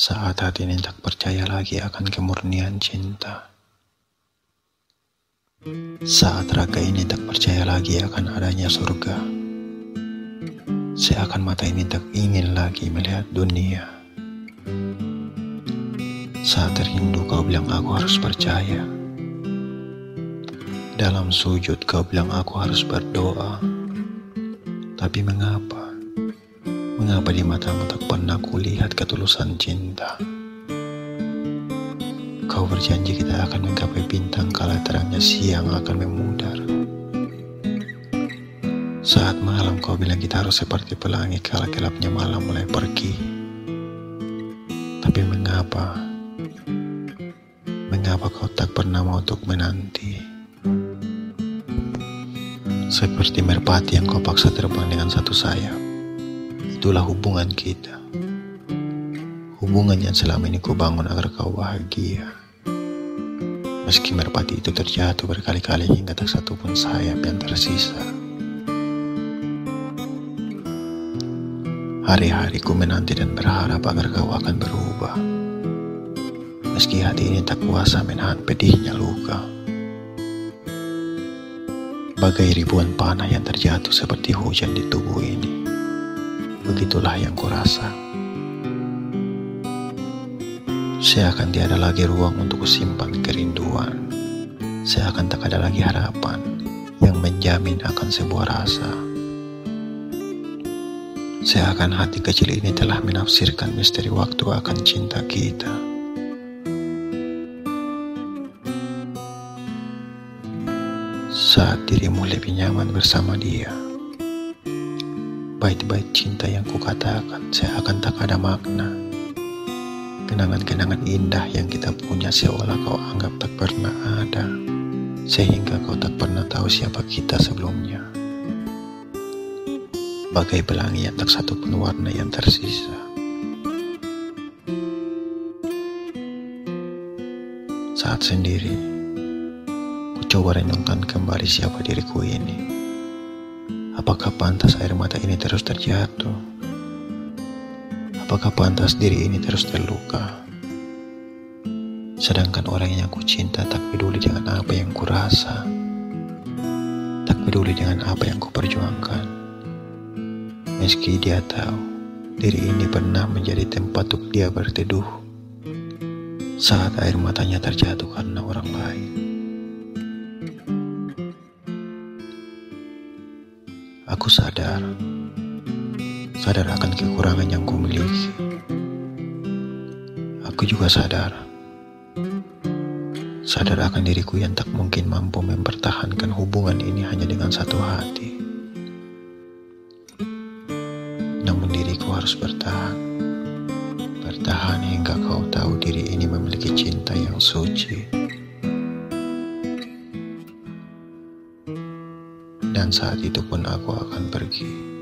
Saat hati ini tak percaya lagi akan kemurnian cinta. Saat raga ini tak percaya lagi akan adanya surga. Seakan mata ini tak ingin lagi melihat dunia. Saat terindu kau bilang aku harus percaya. Dalam sujud kau bilang aku harus berdoa. Tapi mengapa? Mengapa di matamu tak pernah kulihat ketulusan cinta? Kau berjanji kita akan menggapai bintang kala terangnya siang akan memudar. Saat malam kau bilang kita harus seperti pelangi kala gelapnya malam mulai pergi. Tapi mengapa? Mengapa kau tak pernah mau untuk menanti? Seperti merpati yang kau paksa terbang dengan satu sayap. Itulah hubungan kita. Hubungan yang selama ini kau bangun agar kau bahagia. Meski merpati itu terjatuh berkali-kali hingga tak satu pun sayap yang tersisa. Hari-hari ku menanti dan berharap agar kau akan berubah. Meski hati ini tak kuasa menahan pedihnya luka. Bagai ribuan panah yang terjatuh seperti hujan di tubuh ini. Begitulah yang kurasa. Seakan tiada lagi ruang untuk kusimpan kerinduan. Seakan tak ada lagi harapan yang menjamin akan sebuah rasa. Seakan hati kecil ini telah menafsirkan misteri waktu akan cinta kita. Saat dirimu lebih nyaman bersama dia bait-bait cinta yang kukatakan seakan tak ada makna. Kenangan-kenangan indah yang kita punya seolah kau anggap tak pernah ada, sehingga kau tak pernah tahu siapa kita sebelumnya. Bagai pelangi yang tak satu pun warna yang tersisa. Saat sendiri, ku coba renungkan kembali siapa diriku ini. Apakah pantas air mata ini terus terjatuh? Apakah pantas diri ini terus terluka? Sedangkan orang yang ku cinta tak peduli dengan apa yang ku rasa, tak peduli dengan apa yang ku perjuangkan. Meski dia tahu diri ini pernah menjadi tempat untuk dia berteduh saat air matanya terjatuh karena orang lain. Aku sadar, sadar akan kekurangan yang kumiliki. Aku juga sadar, sadar akan diriku yang tak mungkin mampu mempertahankan hubungan ini hanya dengan satu hati. Namun diriku harus bertahan, bertahan hingga kau tahu diri ini memiliki cinta yang suci. Dan saat itu pun aku akan pergi.